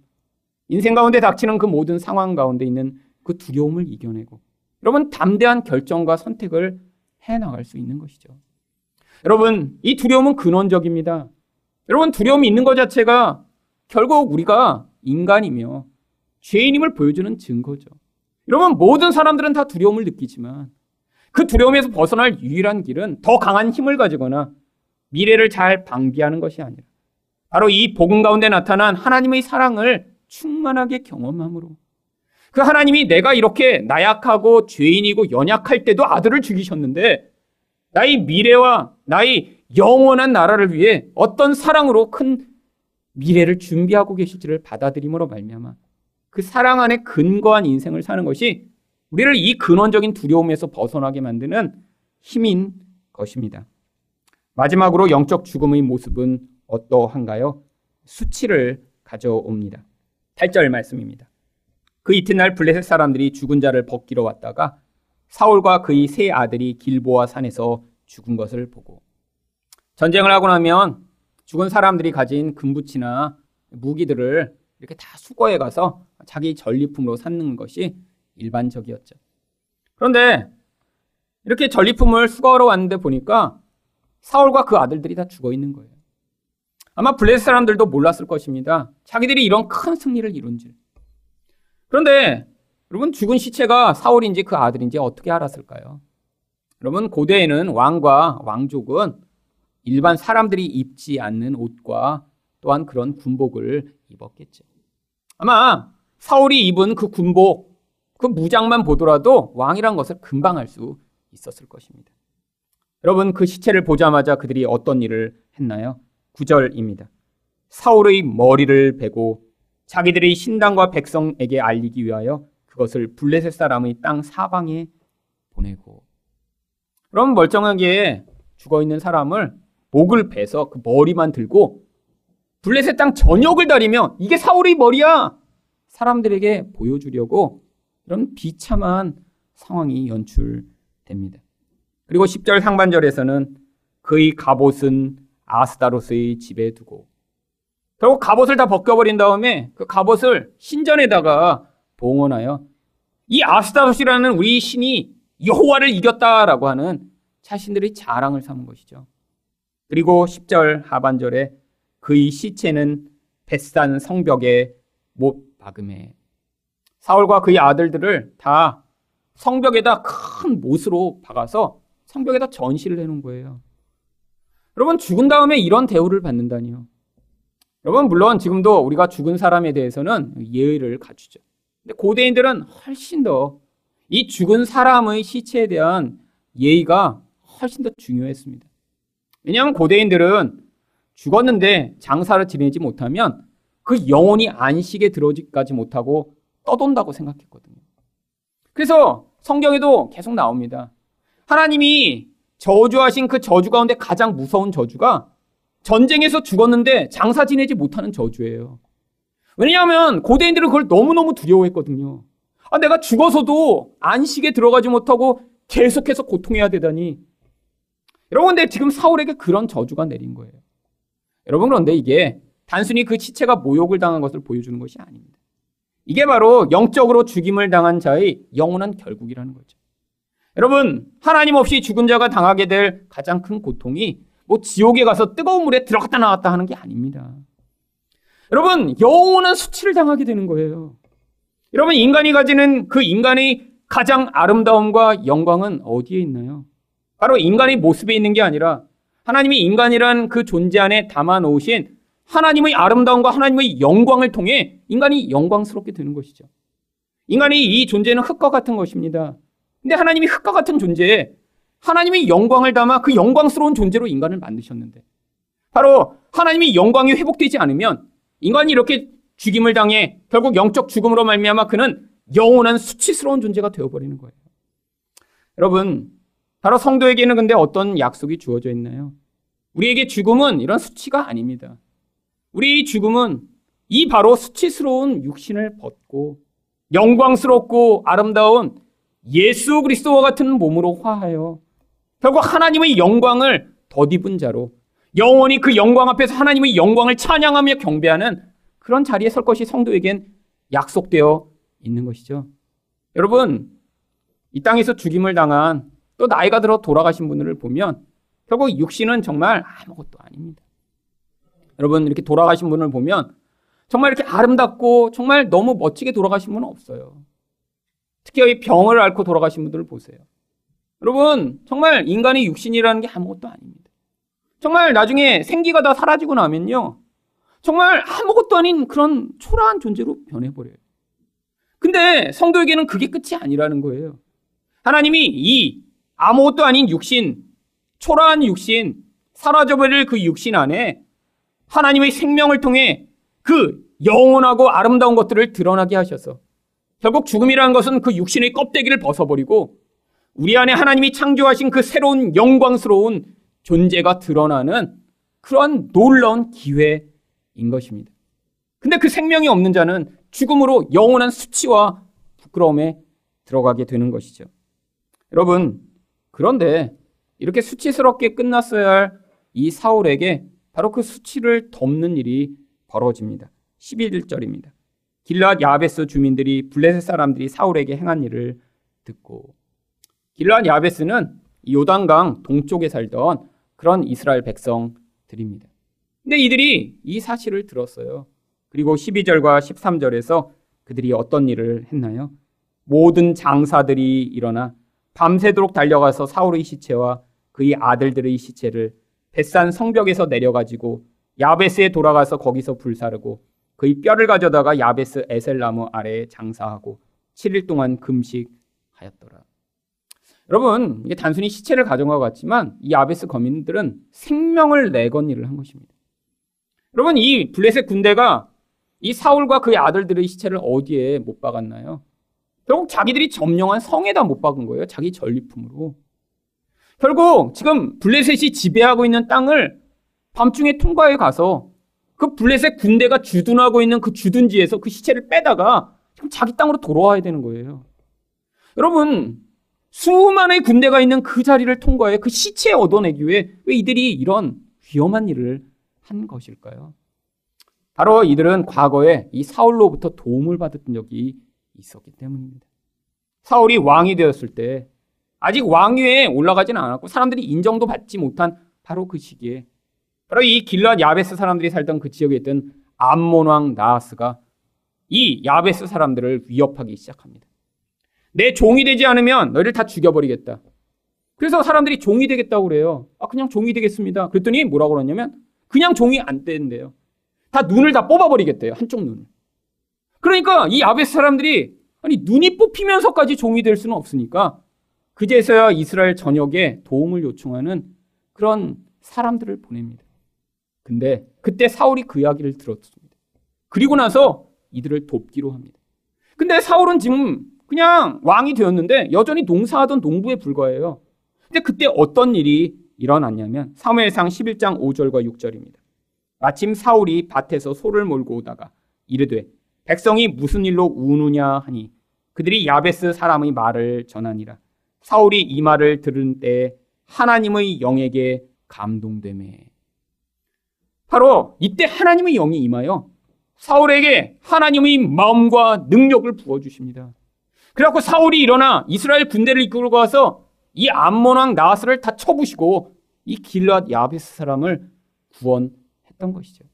인생 가운데 닥치는 그 모든 상황 가운데 있는 그 두려움을 이겨내고 여러분 담대한 결정과 선택을 해 나갈 수 있는 것이죠. 여러분 이 두려움은 근원적입니다. 여러분 두려움이 있는 것 자체가 결국 우리가 인간이며 죄인임을 보여주는 증거죠. 여러분 모든 사람들은 다 두려움을 느끼지만 그 두려움에서 벗어날 유일한 길은 더 강한 힘을 가지거나 미래를 잘 방비하는 것이 아니라 바로 이 복음 가운데 나타난 하나님의 사랑을 충만하게 경험함으로 그 하나님이 내가 이렇게 나약하고 죄인이고 연약할 때도 아들을 죽이셨는데 나의 미래와 나의 영원한 나라를 위해 어떤 사랑으로 큰 미래를 준비하고 계실지를 받아들임으로 말미암아 그 사랑 안에 근거한 인생을 사는 것이 우리를 이 근원적인 두려움에서 벗어나게 만드는 힘인 것입니다. 마지막으로 영적 죽음의 모습은 어떠한가요? 수치를 가져옵니다. 8절 말씀입니다. 그 이튿날 블레셋 사람들이 죽은 자를 벗기러 왔다가 사울과 그의 세 아들이 길보아 산에서 죽은 것을 보고 전쟁을 하고 나면 죽은 사람들이 가진 금붙이나 무기들을 이렇게 다 수거해 가서 자기 전리품으로 삼는 것이 일반적이었죠. 그런데 이렇게 전리품을 수거하러 왔는데 보니까 사울과 그 아들들이 다 죽어 있는 거예요. 아마 블레셋 사람들도 몰랐을 것입니다. 자기들이 이런 큰 승리를 이룬 줄. 그런데 여러분 죽은 시체가 사울인지 그 아들인지 어떻게 알았을까요? 여러분 고대에는 왕과 왕족은 일반 사람들이 입지 않는 옷과 또한 그런 군복을 입었겠죠. 아마 사울이 입은 그 군복, 그 무장만 보더라도 왕이란 것을 금방 알 수 있었을 것입니다. 여러분 그 시체를 보자마자 그들이 어떤 일을 했나요? 9절입니다. 사울의 머리를 베고 자기들의 신당과 백성에게 알리기 위하여 그것을 블레셋 사람의 땅 사방에 보내고 그럼 멀쩡하게 죽어 있는 사람을 목을 베서 그 머리만 들고 블레셋 땅 전역을 다리며 이게 사울의 머리야 사람들에게 보여주려고 이런 비참한 상황이 연출됩니다. 그리고 10절 상반절에서는 그의 갑옷은 아스다로스의 집에 두고 결국 갑옷을 다 벗겨버린 다음에 그 갑옷을 신전에다가 봉헌하여 이 아스다로스라는 우리 신이 여호와를 이겼다라고 하는 자신들의 자랑을 삼은 것이죠. 그리고 10절 하반절에 그의 시체는 뱃산 성벽에 못 박음해 사울과 그의 아들들을 다 성벽에다 큰 못으로 박아서 성벽에다 전시를 해놓은 거예요. 여러분 죽은 다음에 이런 대우를 받는다니요. 여러분 물론 지금도 우리가 죽은 사람에 대해서는 예의를 갖추죠. 근데 고대인들은 훨씬 더 이 죽은 사람의 시체에 대한 예의가 훨씬 더 중요했습니다. 왜냐하면 고대인들은 죽었는데 장사를 지내지 못하면 그 영혼이 안식에 들어오지까지 못하고 떠돈다고 생각했거든요. 그래서 성경에도 계속 나옵니다. 하나님이 저주하신 그 저주 가운데 가장 무서운 저주가 전쟁에서 죽었는데 장사 지내지 못하는 저주예요. 왜냐하면 고대인들은 그걸 너무너무 두려워했거든요. 아, 내가 죽어서도 안식에 들어가지 못하고 계속해서 고통해야 되다니. 여러분, 근데 지금 사울에게 그런 저주가 내린 거예요. 여러분, 그런데 이게 단순히 그 시체가 모욕을 당한 것을 보여주는 것이 아닙니다. 이게 바로 영적으로 죽임을 당한 자의 영원한 결국이라는 거죠. 여러분, 하나님 없이 죽은 자가 당하게 될 가장 큰 고통이 뭐 지옥에 가서 뜨거운 물에 들어갔다 나왔다 하는 게 아닙니다. 여러분, 영원한 수치를 당하게 되는 거예요. 여러분, 인간이 가지는 그 인간의 가장 아름다움과 영광은 어디에 있나요? 바로 인간의 모습에 있는 게 아니라 하나님이 인간이란 그 존재 안에 담아 놓으신 하나님의 아름다움과 하나님의 영광을 통해 인간이 영광스럽게 되는 것이죠. 인간이 이 존재는 흙과 같은 것입니다. 근데 하나님이 흙과 같은 존재에 하나님의 영광을 담아 그 영광스러운 존재로 인간을 만드셨는데 바로 하나님의 영광이 회복되지 않으면 인간이 이렇게 죽임을 당해 결국 영적 죽음으로 말미암아 그는 영원한 수치스러운 존재가 되어버리는 거예요. 여러분, 바로 성도에게는 근데 어떤 약속이 주어져 있나요? 우리에게 죽음은 이런 수치가 아닙니다. 우리 죽음은 이 바로 수치스러운 육신을 벗고 영광스럽고 아름다운 예수 그리스도와 같은 몸으로 화하여 결국 하나님의 영광을 덧입은 자로 영원히 그 영광 앞에서 하나님의 영광을 찬양하며 경배하는 그런 자리에 설 것이 성도에겐 약속되어 있는 것이죠. 여러분, 이 땅에서 죽임을 당한 또 나이가 들어 돌아가신 분들을 보면 결국 육신은 정말 아무것도 아닙니다. 여러분 이렇게 돌아가신 분을 보면 정말 이렇게 아름답고 정말 너무 멋지게 돌아가신 분은 없어요. 특히 병을 앓고 돌아가신 분들을 보세요. 여러분 정말 인간의 육신이라는 게 아무것도 아닙니다. 정말 나중에 생기가 다 사라지고 나면요. 정말 아무것도 아닌 그런 초라한 존재로 변해버려요. 근데 성도에게는 그게 끝이 아니라는 거예요. 하나님이 이 아무것도 아닌 육신, 초라한 육신, 사라져버릴 그 육신 안에 하나님의 생명을 통해 그 영원하고 아름다운 것들을 드러나게 하셔서 결국 죽음이라는 것은 그 육신의 껍데기를 벗어버리고 우리 안에 하나님이 창조하신 그 새로운 영광스러운 존재가 드러나는 그러한 놀라운 기회인 것입니다. 근데 그 생명이 없는 자는 죽음으로 영원한 수치와 부끄러움에 들어가게 되는 것이죠. 여러분, 그런데 이렇게 수치스럽게 끝났어야 할 이 사울에게 바로 그 수치를 덮는 일이 벌어집니다. 11절입니다. 길라앗 야베스 주민들이 블레셋 사람들이 사울에게 행한 일을 듣고 길라앗 야베스는 요단강 동쪽에 살던 그런 이스라엘 백성들입니다. 근데 이들이 이 사실을 들었어요. 그리고 12절과 13절에서 그들이 어떤 일을 했나요? 모든 장사들이 일어나 밤새도록 달려가서 사울의 시체와 그의 아들들의 시체를 뱃산 성벽에서 내려가지고 야베스에 돌아가서 거기서 불사르고 그의 뼈를 가져다가 야베스 에셀나무 아래에 장사하고 7일 동안 금식하였더라. 여러분, 이게 단순히 시체를 가져온 것 같지만 이 야베스 거민들은 생명을 내건 일을 한 것입니다. 여러분, 이 블레셋 군대가 이 사울과 그의 아들들의 시체를 어디에 못 박았나요? 결국 자기들이 점령한 성에다 못 박은 거예요. 자기 전리품으로. 결국 지금 블레셋이 지배하고 있는 땅을 밤중에 통과해 가서 그 블레셋 군대가 주둔하고 있는 그 주둔지에서 그 시체를 빼다가 지금 자기 땅으로 돌아와야 되는 거예요. 여러분, 수많은 군대가 있는 그 자리를 통과해 그 시체 얻어내기 위해 왜 이들이 이런 위험한 일을 한 것일까요? 바로 이들은 과거에 이 사울로부터 도움을 받았던 적이 있었기 때문입니다. 사울이 왕이 되었을 때 아직 왕위에 올라가지는 않았고 사람들이 인정도 받지 못한 바로 그 시기에 바로 이 길랏 야베스 사람들이 살던 그 지역에 있던 암몬 왕 나하스가 이 야베스 사람들을 위협하기 시작합니다. 내 종이 되지 않으면 너희를 다 죽여버리겠다. 그래서 사람들이 종이 되겠다고 그래요. 아, 그냥 종이 되겠습니다. 그랬더니 뭐라고 그러냐면 그냥 종이 안 된대요. 다 눈을 다 뽑아버리겠대요. 한쪽 눈을. 그러니까 이 야베스 사람들이 아니 눈이 뽑히면서까지 종이 될 수는 없으니까 그제서야 이스라엘 전역에 도움을 요청하는 그런 사람들을 보냅니다. 근데 그때 사울이 그 이야기를 들었습니다. 그리고 나서 이들을 돕기로 합니다. 근데 사울은 지금 그냥 왕이 되었는데 여전히 농사하던 농부에 불과해요. 근데 그때 어떤 일이 일어났냐면 사무엘상 11장 5절과 6절입니다. 마침 사울이 밭에서 소를 몰고 오다가 이르되 백성이 무슨 일로 우느냐 하니 그들이 야베스 사람의 말을 전하니라. 사울이 이 말을 들은 때 하나님의 영에게 감동되매. 바로 이때 하나님의 영이 임하여 사울에게 하나님의 마음과 능력을 부어 주십니다. 그래갖고 사울이 일어나 이스라엘 군대를 이끌고 와서 이 암몬 왕 나하스를 다 쳐부시고 이 길랏 야베스 사람을 구원했던 것이죠.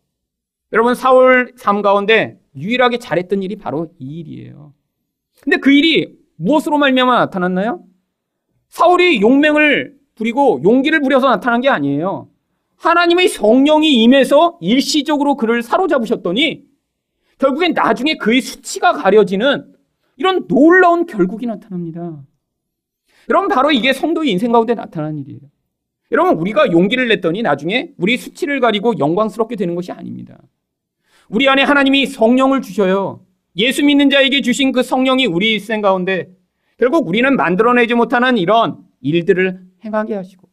여러분 사울 삶 가운데 유일하게 잘했던 일이 바로 이 일이에요. 근데 그 일이 무엇으로 말미암아 나타났나요? 사울이 용맹을 부리고 용기를 부려서 나타난 게 아니에요. 하나님의 성령이 임해서 일시적으로 그를 사로잡으셨더니 결국엔 나중에 그의 수치가 가려지는 이런 놀라운 결국이 나타납니다. 여러분 바로 이게 성도의 인생 가운데 나타나는 일이에요. 여러분 우리가 용기를 냈더니 나중에 우리 수치를 가리고 영광스럽게 되는 것이 아닙니다. 우리 안에 하나님이 성령을 주셔요. 예수 믿는 자에게 주신 그 성령이 우리 일생 가운데 결국 우리는 만들어내지 못하는 이런 일들을 행하게 하시고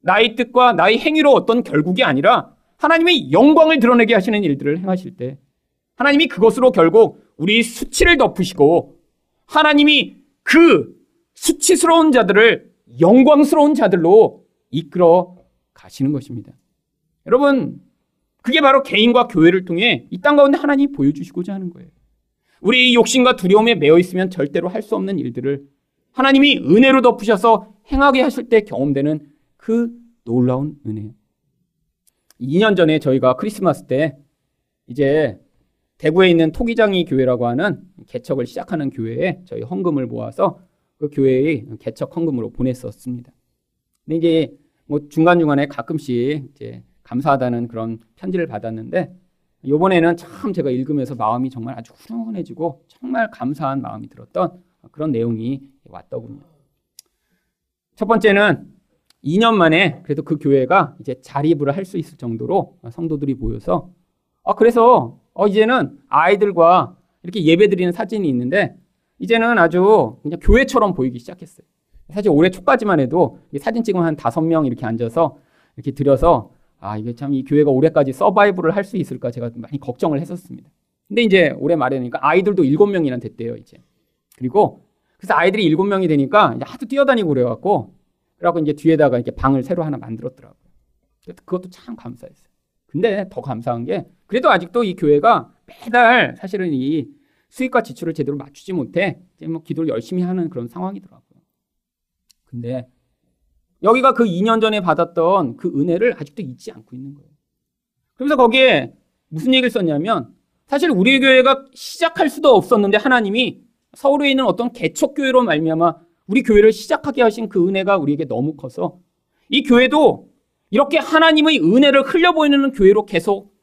나의 뜻과 나의 행위로 어떤 결국이 아니라 하나님의 영광을 드러내게 하시는 일들을 행하실 때 하나님이 그것으로 결국 우리 수치를 덮으시고 하나님이 그 수치스러운 자들을 영광스러운 자들로 이끌어 가시는 것입니다. 여러분, 그게 바로 개인과 교회를 통해 이 땅 가운데 하나님이 보여주시고자 하는 거예요. 우리 욕심과 두려움에 매여 있으면 절대로 할 수 없는 일들을 하나님이 은혜로 덮으셔서 행하게 하실 때 경험되는 그 놀라운 은혜. 2년 전에 저희가 크리스마스 때 이제 대구에 있는 토기장이 교회라고 하는 개척을 시작하는 교회에 저희 헌금을 모아서 그 교회의 개척 헌금으로 보냈었습니다. 근데 이게 뭐 중간중간에 가끔씩 이제 감사하다는 그런 편지를 받았는데 이번에는 참 제가 읽으면서 마음이 정말 아주 훈훈해지고 정말 감사한 마음이 들었던 그런 내용이 왔더군요. 첫 번째는 2년 만에 그래도 그 교회가 이제 자립을 할 수 있을 정도로 성도들이 모여서 아 그래서 어 이제는 아이들과 이렇게 예배 드리는 사진이 있는데 이제는 아주 그냥 교회처럼 보이기 시작했어요. 사실 올해 초까지만 해도 사진 찍으면 한 다섯 명 이렇게 앉아서 이렇게 들여서 아, 이게 참 이 교회가 올해까지 서바이브를 할 수 있을까 제가 많이 걱정을 했었습니다. 근데 이제 올해 말에 되니까 아이들도 일곱 명이나 됐대요, 이제. 그리고 그래서 아이들이 일곱 명이 되니까 이제 하도 뛰어다니고 그래갖고 그래갖고 이제 뒤에다가 이렇게 방을 새로 하나 만들었더라고요. 그것도 참 감사했어요. 근데 더 감사한 게 그래도 아직도 이 교회가 매달 사실은 이 수익과 지출을 제대로 맞추지 못해 뭐 기도를 열심히 하는 그런 상황이더라고요. 근데 여기가 그 2년 전에 받았던 그 은혜를 아직도 잊지 않고 있는 거예요. 그래서 거기에 무슨 얘기를 썼냐면 사실 우리 교회가 시작할 수도 없었는데 하나님이 서울에 있는 어떤 개척 교회로 말미암아 우리 교회를 시작하게 하신 그 은혜가 우리에게 너무 커서 이 교회도 이렇게 하나님의 은혜를 흘려보이는 교회로 계속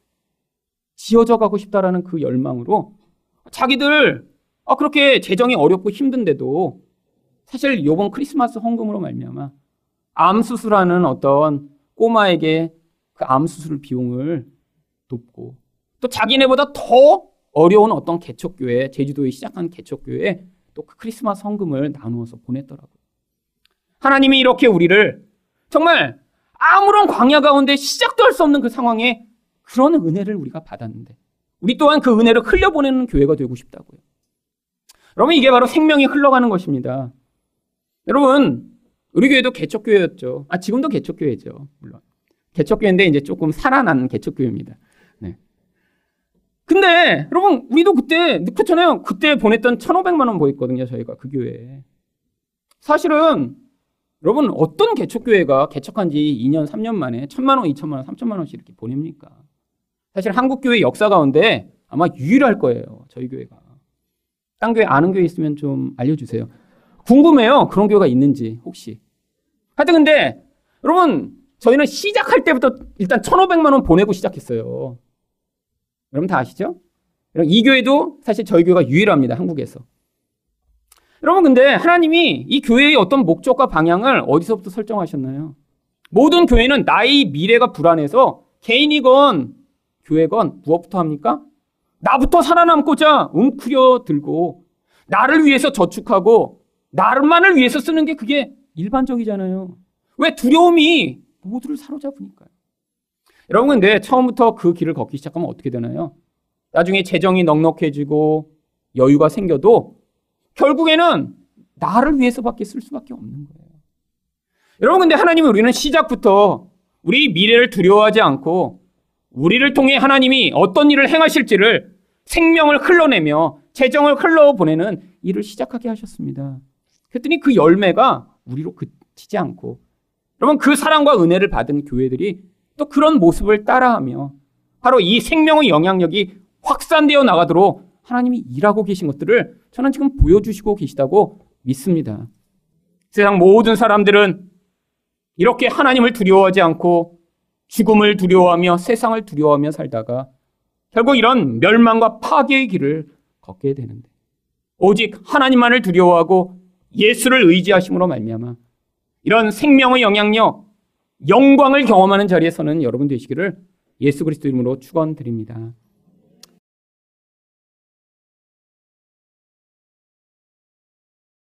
지어져 가고 싶다라는 그 열망으로 자기들 아 그렇게 재정이 어렵고 힘든데도 사실 요번 크리스마스 헌금으로 말미암아 암 수술하는 어떤 꼬마에게 그 암 수술 비용을 돕고 또 자기네보다 더 어려운 어떤 개척교회 제주도에 시작한 개척교회에 또 그 크리스마스 헌금을 나누어서 보냈더라고요. 하나님이 이렇게 우리를 정말 아무런 광야 가운데 시작도 할 수 없는 그 상황에 그런 은혜를 우리가 받았는데 우리 또한 그 은혜를 흘려보내는 교회가 되고 싶다고요. 여러분 이게 바로 생명이 흘러가는 것입니다. 여러분 우리 교회도 개척교회였죠. 아 지금도 개척교회죠. 물론 개척교회인데 이제 조금 살아난 개척교회입니다. 네. 근데 여러분 우리도 그때 그렇잖아요. 그때 보냈던 1,500만 원 보였거든요. 저희가 그 교회에. 사실은 여러분 어떤 개척교회가 개척한 지 2년, 3년 만에 1천만 원, 2천만 원, 3천만 원씩 이렇게 보냅니까? 사실 한국 교회 역사 가운데 아마 유일할 거예요. 저희 교회가. 딴 교회 아는 교회 있으면 좀 알려주세요. 궁금해요. 그런 교회가 있는지 혹시. 하여튼 근데 여러분 저희는 시작할 때부터 일단 1,500만 원 보내고 시작했어요. 여러분 다 아시죠? 이 교회도 사실 저희 교회가 유일합니다. 한국에서. 여러분 근데 하나님이 이 교회의 어떤 목적과 방향을 어디서부터 설정하셨나요? 모든 교회는 나의 미래가 불안해서 개인이건 교회건 무엇부터 합니까? 나부터 살아남고자 웅크려 들고 나를 위해서 저축하고 나만을 위해서 쓰는 게 그게 일반적이잖아요. 왜 두려움이 모두를 사로잡으니까요. 여러분 근데 처음부터 그 길을 걷기 시작하면 어떻게 되나요? 나중에 재정이 넉넉해지고 여유가 생겨도 결국에는 나를 위해서밖에 쓸 수밖에 없는 거예요. 여러분 근데 하나님은 우리는 시작부터 우리 미래를 두려워하지 않고 우리를 통해 하나님이 어떤 일을 행하실지를 생명을 흘러내며 재정을 흘러보내는 일을 시작하게 하셨습니다. 그랬더니 그 열매가 우리로 그치지 않고 여러분 그 사랑과 은혜를 받은 교회들이 또 그런 모습을 따라하며 바로 이 생명의 영향력이 확산되어 나가도록 하나님이 일하고 계신 것들을 저는 지금 보여주시고 계시다고 믿습니다. 세상 모든 사람들은 이렇게 하나님을 두려워하지 않고 죽음을 두려워하며 세상을 두려워하며 살다가 결국 이런 멸망과 파괴의 길을 걷게 되는데 오직 하나님만을 두려워하고 예수를 의지하심으로 말미암아 이런 생명의 영향력, 영광을 경험하는 자리에 서는 여러분 되시기를 예수 그리스도 이름으로 축원드립니다.